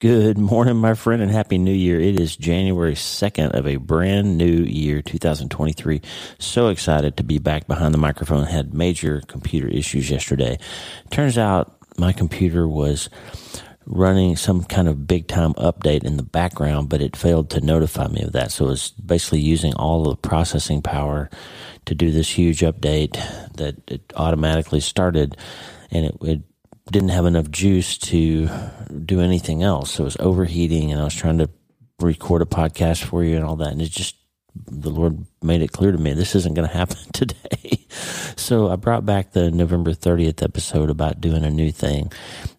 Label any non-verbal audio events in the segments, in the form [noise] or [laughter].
Good morning, my friend, and Happy New Year. It is January 2nd of a brand new year, 2023. So excited to be back behind the microphone. Had major computer issues yesterday. Turns out my computer was running some kind of big time update in the background, but it failed to notify me of that. So it was basically using all the processing power to do this huge update that it automatically started and it, it didn't have enough juice to do anything else. So it was overheating, and I was trying to record a podcast for you and all that, and it just the Lord made it clear to me this isn't going to happen [laughs] today. so I brought back the November 30th episode about doing a new thing.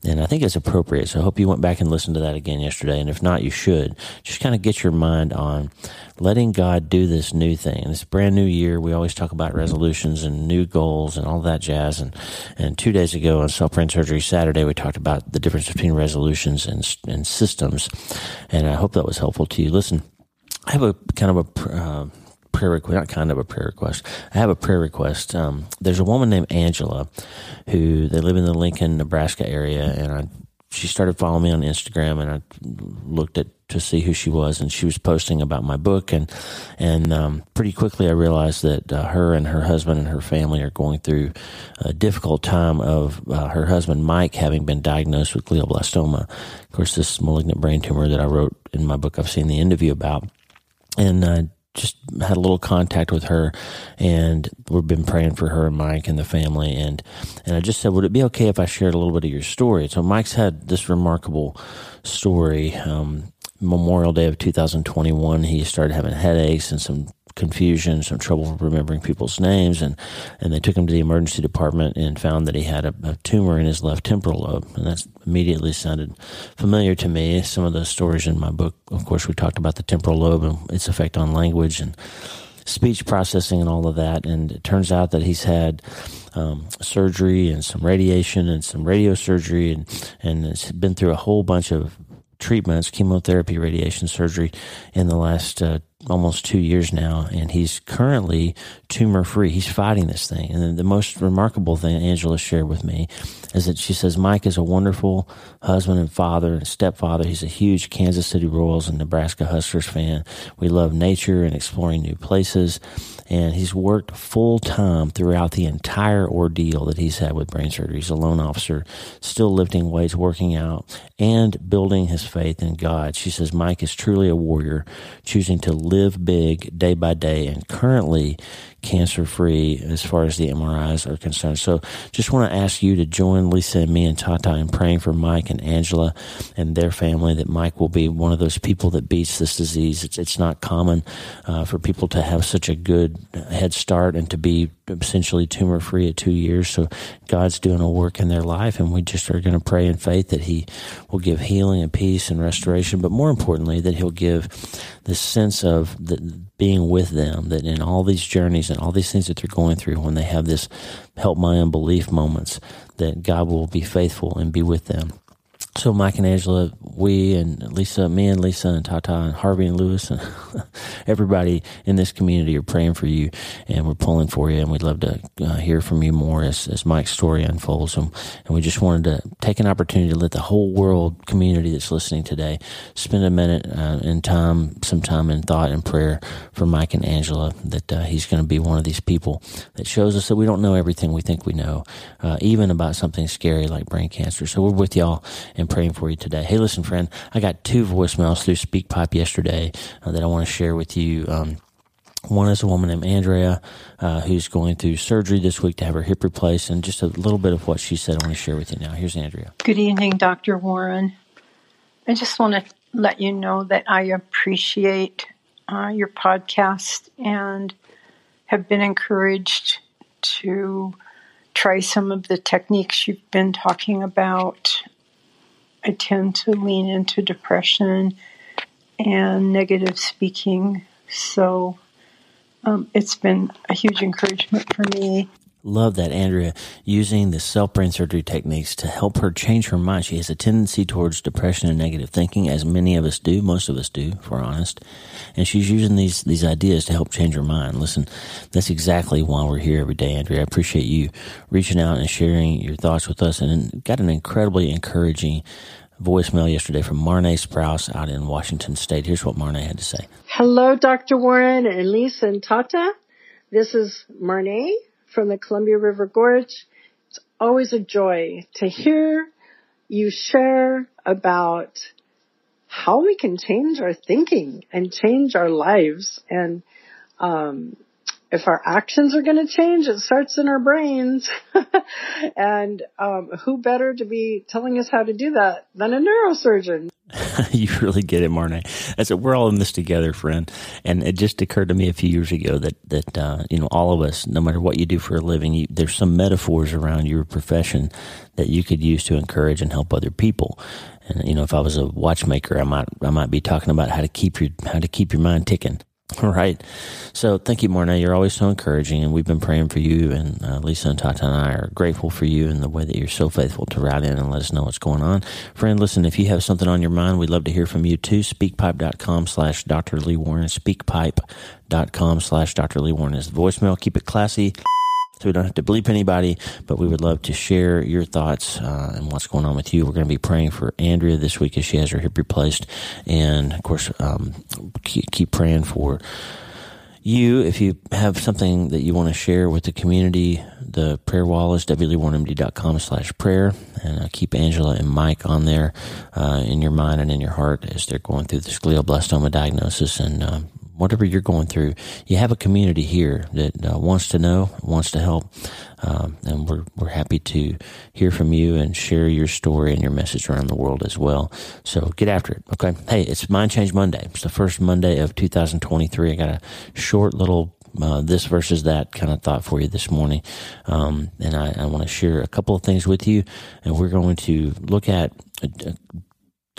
And I think it's appropriate. So I hope you went back and listened to that again yesterday. And if not, you should. Just kind of get your mind on letting God do this new thing. And it's brand new year. We always talk about resolutions and new goals and all that jazz. And, and two days ago on Self Brain Surgery Saturday, we talked about the difference between resolutions and, and systems. And I hope that was helpful to you. Listen, I have a kind of a uh, prayer request, not kind of a prayer request. I have a prayer request. Um, there's a woman named Angela who they live in the Lincoln, Nebraska area, and I she started following me on Instagram, and I looked at to see who she was, and she was posting about my book, and and um, pretty quickly I realized that uh, her and her husband and her family are going through a difficult time of uh, her husband Mike having been diagnosed with glioblastoma. Of course, this malignant brain tumor that I wrote in my book, I've Seen the End of You about and uh, just had a little contact with her, and we've been praying for her and Mike and the family. And and I just said, would it be okay if I shared a little bit of your story? So Mike's had this remarkable story. Um, Memorial Day of 2021, he started having headaches and some confusion, some trouble remembering people's names, and and they took him to the emergency department and found that he had a, a tumor in his left temporal lobe, and that immediately sounded familiar to me. Some of those stories in my book, of course, we talked about the temporal lobe and its effect on language and speech processing and all of that. And it turns out that he's had um, surgery and some radiation and some radiosurgery and and has been through a whole bunch of treatments, chemotherapy, radiation surgery in the last uh, almost two years now, and he's currently tumor free. He's fighting this thing. And the most remarkable thing Angela shared with me is that she says Mike is a wonderful husband and father and stepfather. He's a huge Kansas City Royals and Nebraska Huskers fan. We love nature and exploring new places and he's worked full time throughout the entire ordeal that he's had with brain surgery. He's a loan officer, still lifting weights, working out, and building his faith in God. She says Mike is truly a warrior, choosing to live big day by day, and currently cancer free as far as the MRIs are concerned. So just want to ask you to join Lisa and me and Tata in praying for Mike and Angela and their family that Mike will be one of those people that beats this disease. It's, it's not common uh, for people to have such a good head start and to be essentially tumor free at two years. So God's doing a work in their life, and we just are going to pray in faith that He will give healing and peace and restoration, but more importantly, that He'll give this sense of the, being with them, that in all these journeys and all these things that they're going through, when they have this help my unbelief moments, that God will be faithful and be with them. So Mike and Angela, we and Lisa, me and Lisa and Tata and Harvey and Lewis and [laughs] everybody in this community are praying for you and we're pulling for you and we'd love to uh, hear from you more as, as Mike's story unfolds. And, and we just wanted to take an opportunity to let the whole world community that's listening today spend a minute uh, in time, some time in thought and prayer for Mike and Angela that uh, he's going to be one of these people that shows us that we don't know everything we think we know, uh, even about something scary like brain cancer. So we're with y'all and praying for you today. Hey, listen, friend, I got two voicemails through SpeakPipe yesterday uh, that I want to share with you. Um, one is a woman named Andrea uh, who's going through surgery this week to have her hip replaced, and just a little bit of what she said I want to share with you now. Here's Andrea. Good evening, Dr. Warren. I just want to let you know that I appreciate uh, your podcast and have been encouraged to try some of the techniques you've been talking about I tend to lean into depression and negative speaking. So um, it's been a huge encouragement for me. Love that, Andrea, using the self brain surgery techniques to help her change her mind. She has a tendency towards depression and negative thinking, as many of us do, most of us do, if we're honest. And she's using these, these ideas to help change her mind. Listen, that's exactly why we're here every day, Andrea. I appreciate you reaching out and sharing your thoughts with us and got an incredibly encouraging voicemail yesterday from Marnay Sprouse out in Washington State. Here's what Marnay had to say. Hello, Dr. Warren and Lisa and Tata. This is Marnay from the Columbia River Gorge. It's always a joy to hear you share about how we can change our thinking and change our lives. And um, if our actions are going to change, it starts in our brains. [laughs] and um, who better to be telling us how to do that than a neurosurgeon? [laughs] you really get it, Marnay. I said we're all in this together, friend. And it just occurred to me a few years ago that that uh, you know all of us, no matter what you do for a living, you, there's some metaphors around your profession that you could use to encourage and help other people. And you know, if I was a watchmaker, I might I might be talking about how to keep your how to keep your mind ticking. All right. So thank you, Marna. You're always so encouraging, and we've been praying for you. And uh, Lisa and Tata and I are grateful for you and the way that you're so faithful to write in and let us know what's going on. Friend, listen, if you have something on your mind, we'd love to hear from you too. Speakpipe.com slash Dr. Lee Warren. Speakpipe.com slash Dr. Lee Warren is the voicemail. Keep it classy so we don't have to bleep anybody, but we would love to share your thoughts uh, and what's going on with you. We're going to be praying for Andrea this week as she has her hip replaced, and of course, um, keep, praying for you, if you have something that you want to share with the community, the prayer wall is wleewarrenmd.com slash prayer. And uh, keep Angela and Mike on there uh, in your mind and in your heart as they're going through this glioblastoma diagnosis. And uh, whatever you're going through, you have a community here that uh, wants to know, wants to help, um, and we're we're happy to hear from you and share your story and your message around the world as well. So get after it, okay? Hey, it's Mind Change Monday. It's the first Monday of 2023. I got a short little uh, this versus that kind of thought for you this morning. Um, and I, I want to share a couple of things with you. And we're going to look at uh,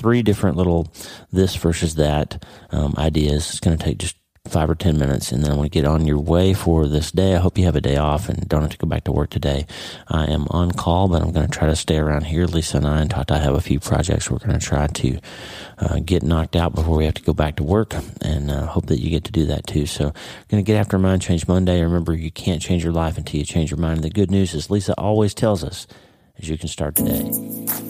three different little this versus that um, ideas. It's going to take just five or ten minutes, and then I want to get on your way for this day. I hope you have a day off and don't have to go back to work today. I am on call, but I'm going to try to stay around here. Lisa and I and Tata have a few projects we're going to try to uh, get knocked out before we have to go back to work, and uh, hope that you get to do that too. So, I'm going to get after Mind Change Monday. Remember, you can't change your life until you change your mind. And the good news is, Lisa always tells us, is you can start today.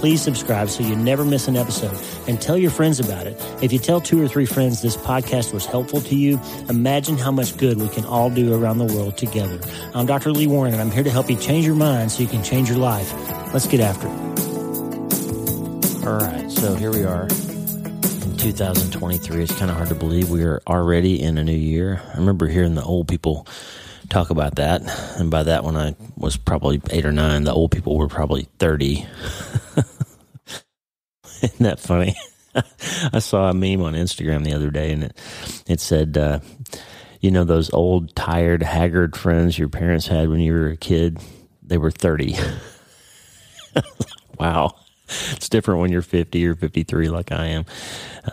please subscribe so you never miss an episode and tell your friends about it. If you tell two or three friends this podcast was helpful to you, imagine how much good we can all do around the world together. I'm Dr. Lee Warren and I'm here to help you change your mind so you can change your life. Let's get after it. All right, so here we are in 2023. It's kind of hard to believe we are already in a new year. I remember hearing the old people talk about that. And by that, when I was probably eight or nine, the old people were probably 30. [laughs] Isn't that funny? [laughs] I saw a meme on Instagram the other day and it, it said, uh, you know, those old, tired, haggard friends your parents had when you were a kid, they were 30. [laughs] wow [laughs] it's different when you're 50 or 53 like I am.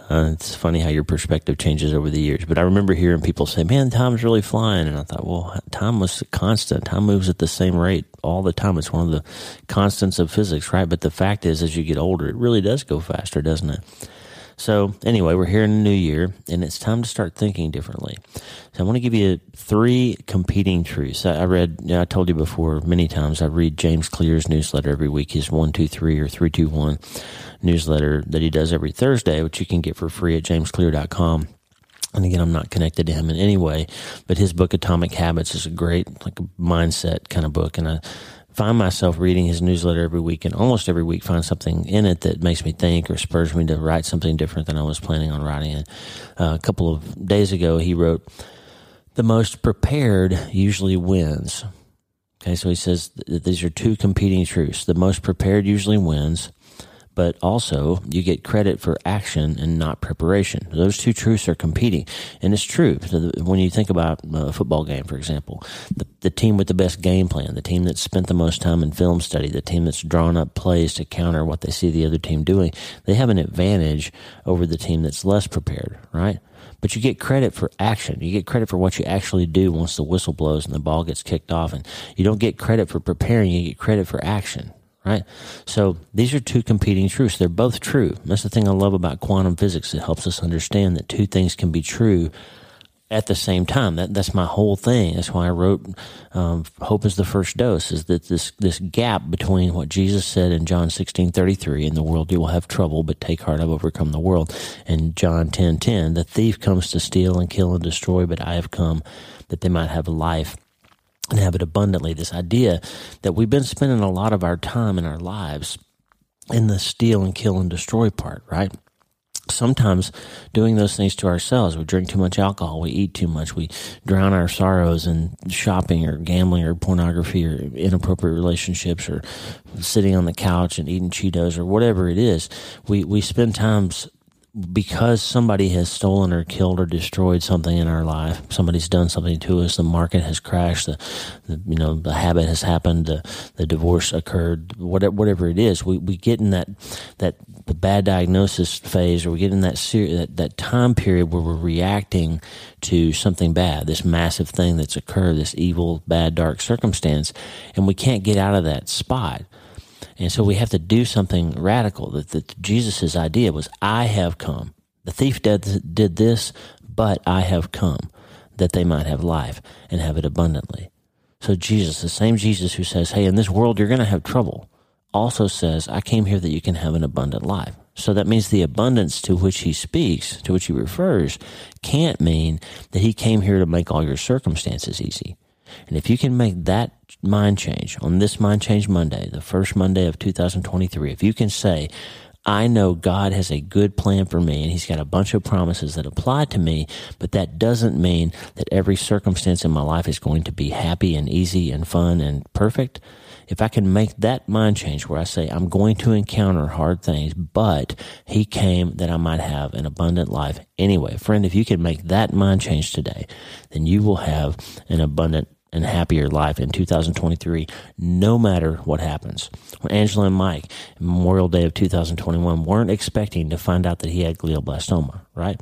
Uh, it's funny how your perspective changes over the years. But I remember hearing people say, man, time's really flying. And I thought, well, time was constant. Time moves at the same rate all the time. It's one of the constants of physics, right? But the fact is, as you get older, it really does go faster, doesn't it? So anyway, we're here in the new year and it's time to start thinking differently. So I want to give you three competing truths. I, read, you know, I told you before many times, I read James Clear's newsletter every week, his 123 or 321 newsletter that he does every Thursday, which you can get for free at jamesclear.com. And again, I'm not connected to him in any way, but his book Atomic Habits is a great, like mindset kind of book. And I find myself reading his newsletter every week and almost every week find something in it that makes me think or spurs me to write something different than I was planning on writing. And uh, a couple of days ago, he wrote, the most prepared usually wins. Okay, so he says that these are two competing truths. The most prepared usually wins, but also you get credit for action and not preparation. Those two truths are competing. And it's true. When you think about a football game, for example, the, the team with the best game plan, the team that spent the most time in film study, the team that's drawn up plays to counter what they see the other team doing, they have an advantage over the team that's less prepared, right? but you get credit for action. You get credit for what you actually do once the whistle blows and the ball gets kicked off. And you don't get credit for preparing, you get credit for action right? So these are two competing truths. They're both true. That's the thing I love about quantum physics. It helps us understand that two things can be true at the same time. That that's my whole thing. That's why I wrote um, "Hope is the first dose." Is that this this gap between what Jesus said in John sixteen thirty three, "In the world you will have trouble, but take heart, I've overcome the world," and John ten ten, "The thief comes to steal and kill and destroy, but I have come that they might have life." And have it abundantly. This idea that we've been spending a lot of our time in our lives in the steal and kill and destroy part, right? Sometimes doing those things to ourselves. We drink too much alcohol. We eat too much. We drown our sorrows in shopping or gambling or pornography or inappropriate relationships or sitting on the couch and eating Cheetos or whatever it is. We, we spend times because somebody has stolen or killed or destroyed something in our life, somebody's done something to us, the market has crashed, the, the you know, the habit has happened, the, the divorce occurred, whatever, whatever it is, we, we get in that, that the bad diagnosis phase or we get in that, ser- that, that time period where we're reacting to something bad, this massive thing that's occurred, this evil, bad, dark circumstance, and we can't get out of that spot. And so we have to do something radical. That, that Jesus' idea was, I have come. The thief did, did this, but I have come that they might have life and have it abundantly. So Jesus, the same Jesus who says, Hey, in this world you're going to have trouble, also says, I came here that you can have an abundant life. So that means the abundance to which he speaks, to which he refers, can't mean that he came here to make all your circumstances easy. And if you can make that mind change on this Mind Change Monday, the first Monday of 2023, if you can say, I know God has a good plan for me and he's got a bunch of promises that apply to me, but that doesn't mean that every circumstance in my life is going to be happy and easy and fun and perfect if I can make that mind change where I say, I'm going to encounter hard things, but he came that I might have an abundant life anyway. Friend, if you can make that mind change today, then you will have an abundant and happier life in 2023, no matter what happens. When Angela and Mike, Memorial Day of 2021, weren't expecting to find out that he had glioblastoma, right?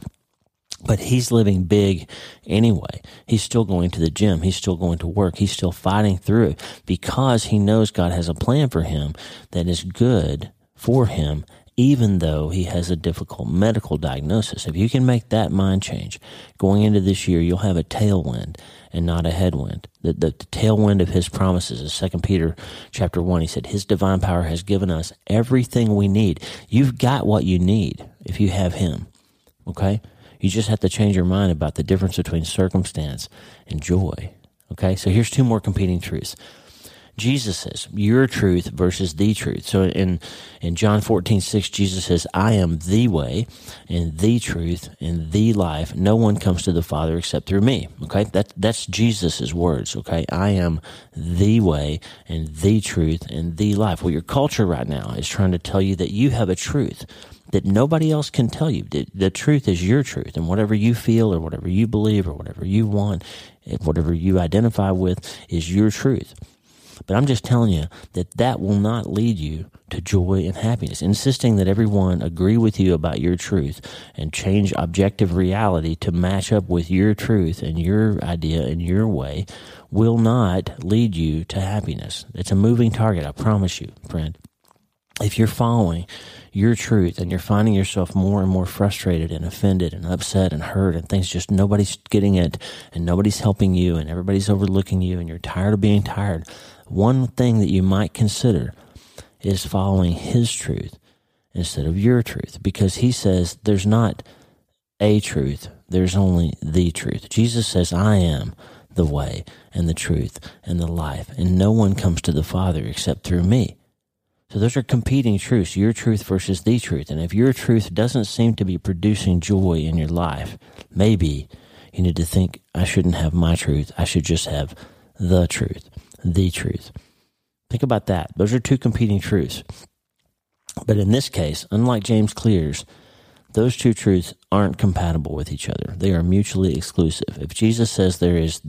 But he's living big anyway. He's still going to the gym. He's still going to work. He's still fighting through because he knows God has a plan for him that is good for him, even though he has a difficult medical diagnosis. If you can make that mind change going into this year, you'll have a tailwind and not a headwind. The, the, the tailwind of his promises is Second Peter chapter one. He said, his divine power has given us everything we need. You've got what you need if you have him. Okay? You just have to change your mind about the difference between circumstance and joy. Okay, so here's two more competing truths. Jesus says, your truth versus the truth. So in, in John 14, 6, Jesus says, I am the way and the truth and the life. No one comes to the Father except through me. Okay. That, that's Jesus' words. Okay. I am the way and the truth and the life. Well, your culture right now is trying to tell you that you have a truth that nobody else can tell you. The, truth is your truth, and whatever you feel or whatever you believe or whatever you want, whatever you identify with is your truth. But I'm just telling you that that will not lead you to joy and happiness. Insisting that everyone agree with you about your truth and change objective reality to match up with your truth and your idea and your way will not lead you to happiness. It's a moving target, I promise you, friend. If you're following your truth and you're finding yourself more and more frustrated and offended and upset and hurt and things just nobody's getting it and nobody's helping you and everybody's overlooking you and you're tired of being tired, one thing that you might consider is following his truth instead of your truth because he says there's not a truth, there's only the truth. Jesus says, I am the way and the truth and the life, and no one comes to the Father except through me. So those are competing truths, your truth versus the truth. And if your truth doesn't seem to be producing joy in your life, maybe you need to think, I shouldn't have my truth. I should just have the truth, the truth. Think about that. Those are two competing truths. But in this case, unlike James Clear's, those two truths aren't compatible with each other. They are mutually exclusive. If Jesus says there is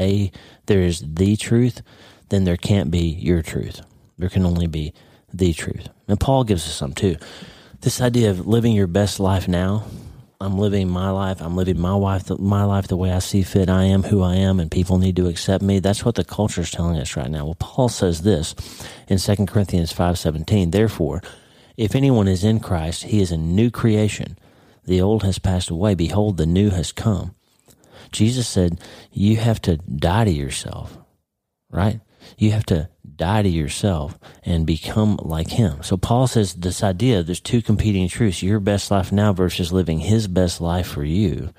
a there is the truth, then there can't be your truth. There can only be the truth. And Paul gives us some too. This idea of living your best life now. I'm living my life. I'm living my life, my life the way I see fit. I am who I am, and people need to accept me. That's what the culture is telling us right now. Well, Paul says this in 2 Corinthians 5:17. Therefore, if anyone is in Christ, he is a new creation. The old has passed away. Behold, the new has come. Jesus said, You have to die to yourself, right? You have to die to yourself and become like him. So Paul says this idea there's two competing truths your best life now versus living his best life for you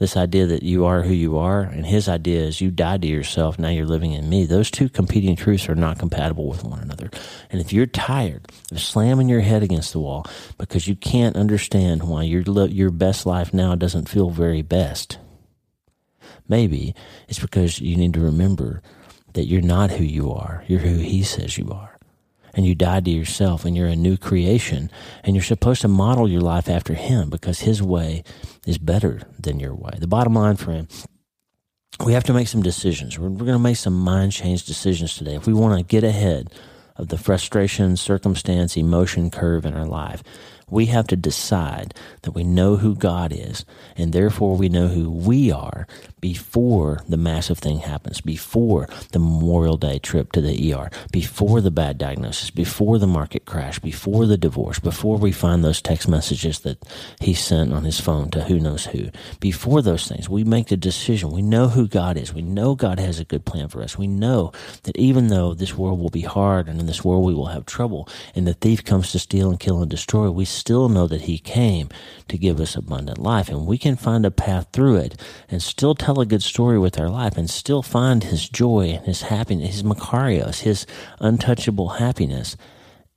this idea that you are who you are, and his idea is you died to yourself, now you're living in me. Those two competing truths are not compatible with one another. And if you're tired of slamming your head against the wall because you can't understand why your, your best life now doesn't feel very best, maybe it's because you need to remember that you're not who you are, you're who he says you are and you died to yourself and you're a new creation and you're supposed to model your life after him because his way is better than your way. The bottom line, friend, we have to make some decisions. We're, we're going to make some mind change decisions today. If we want to get ahead of the frustration, circumstance, emotion curve in our life, we have to decide that we know who God is, and therefore we know who we are before the massive thing happens, before the Memorial Day trip to the ER, before the bad diagnosis, before the market crash, before the divorce, before we find those text messages that he sent on his phone to who knows who. Before those things, we make the decision. We know who God is. We know God has a good plan for us. We know that even though this world will be hard and in this world we will have trouble and the thief comes to steal and kill and destroy, we still know that he came to give us abundant life and we can find a path through it and still tell a good story with our life and still find his joy and his happiness, his Makarios, his untouchable happiness,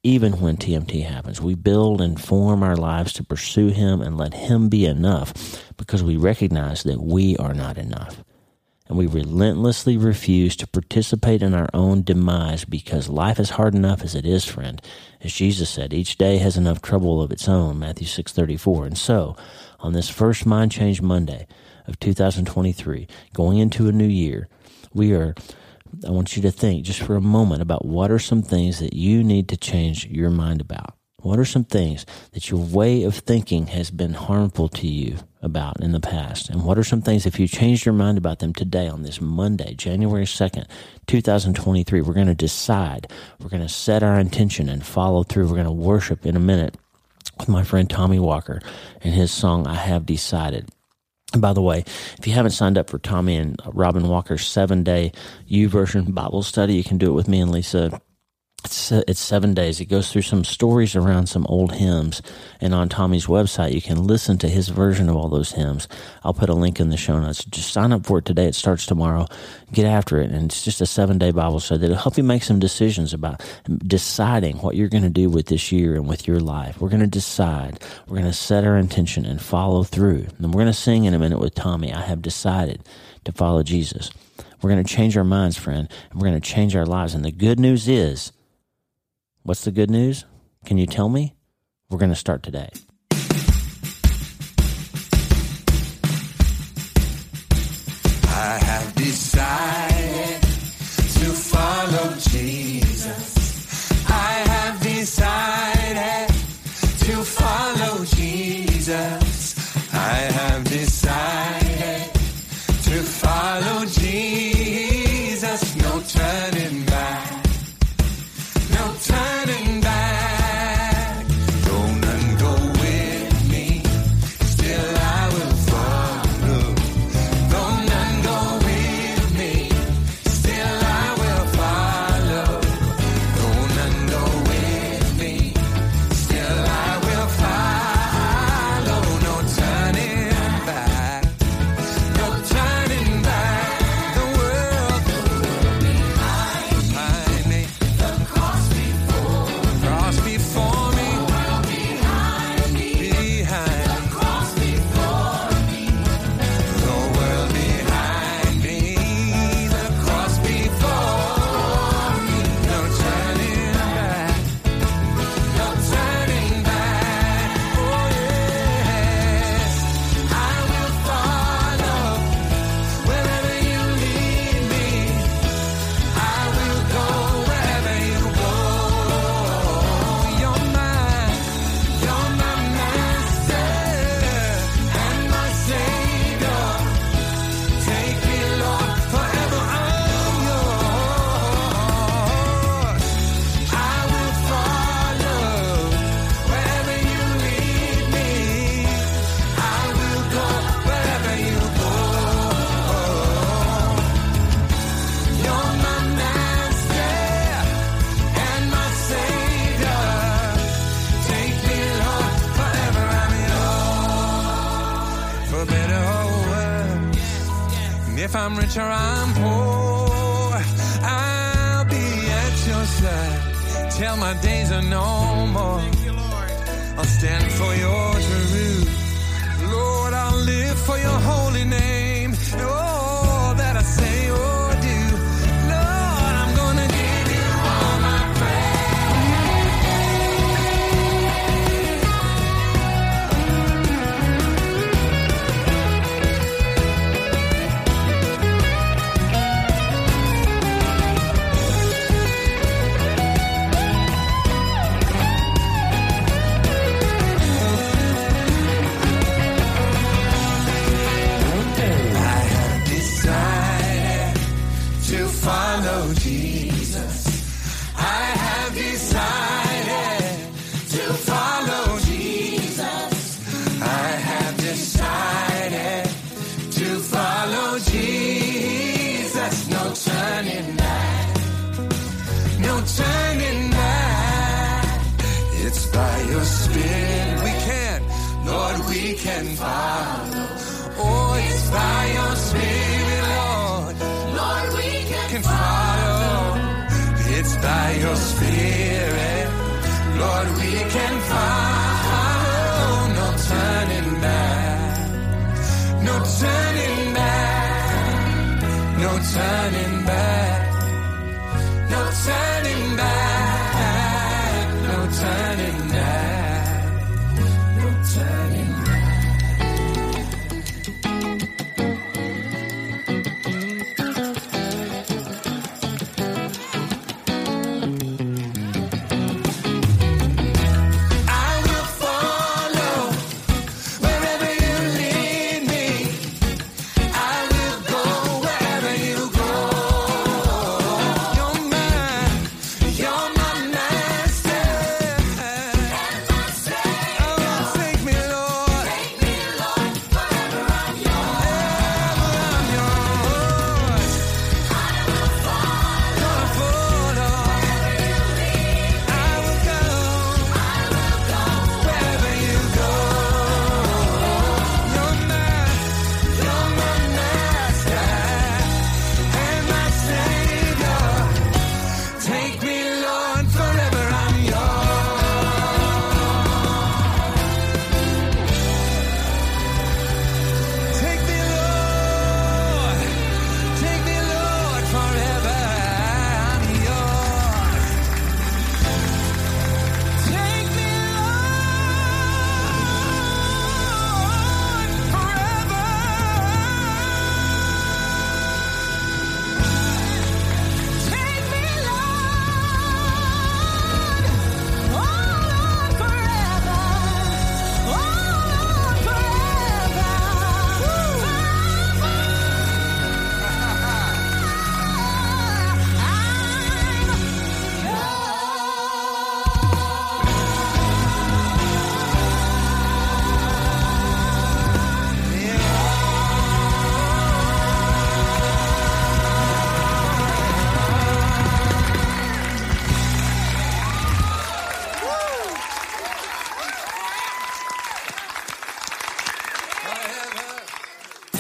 even when TMT happens. We build and form our lives to pursue him and let him be enough because we recognize that we are not enough. And we relentlessly refuse to participate in our own demise because life is hard enough as it is, friend. As Jesus said, each day has enough trouble of its own, Matthew 6:34. And so, on this first Mind Change Monday, of 2023, going into a new year, we are I want you to think just for a moment about what are some things that you need to change your mind about. What are some things that your way of thinking has been harmful to you about in the past? And what are some things, if you changed your mind about them today on this Monday, January 2nd, 2023, we're going to decide, we're going to set our intention and follow through. We're going to worship in a minute with my friend Tommy Walker and his song, I Have Decided. And by the way, if you haven't signed up for Tommy and Robin Walker's seven day YouVersion Bible study, you can do it with me and Lisa it's, it's seven days. It goes through some stories around some old hymns. And on Tommy's website, you can listen to his version of all those hymns. I'll put a link in the show notes. Just sign up for it today. It starts tomorrow. Get after it. And it's just a seven day Bible study that'll help you make some decisions about deciding what you're going to do with this year and with your life. We're going to decide. We're going to set our intention and follow through. And we're going to sing in a minute with Tommy. I have decided to follow Jesus. We're going to change our minds, friend, and we're going to change our lives. And the good news is, What's the good news? Can you tell me? We're going to start today. I have decided to follow Jesus. I have decided to follow Jesus. I have decided to follow Jesus. If I'm rich or I'm poor, I'll be at your side. Till my days are no more. I'll stand for your truth. Lord, I'll live for your holy name. All turning back. No turning back.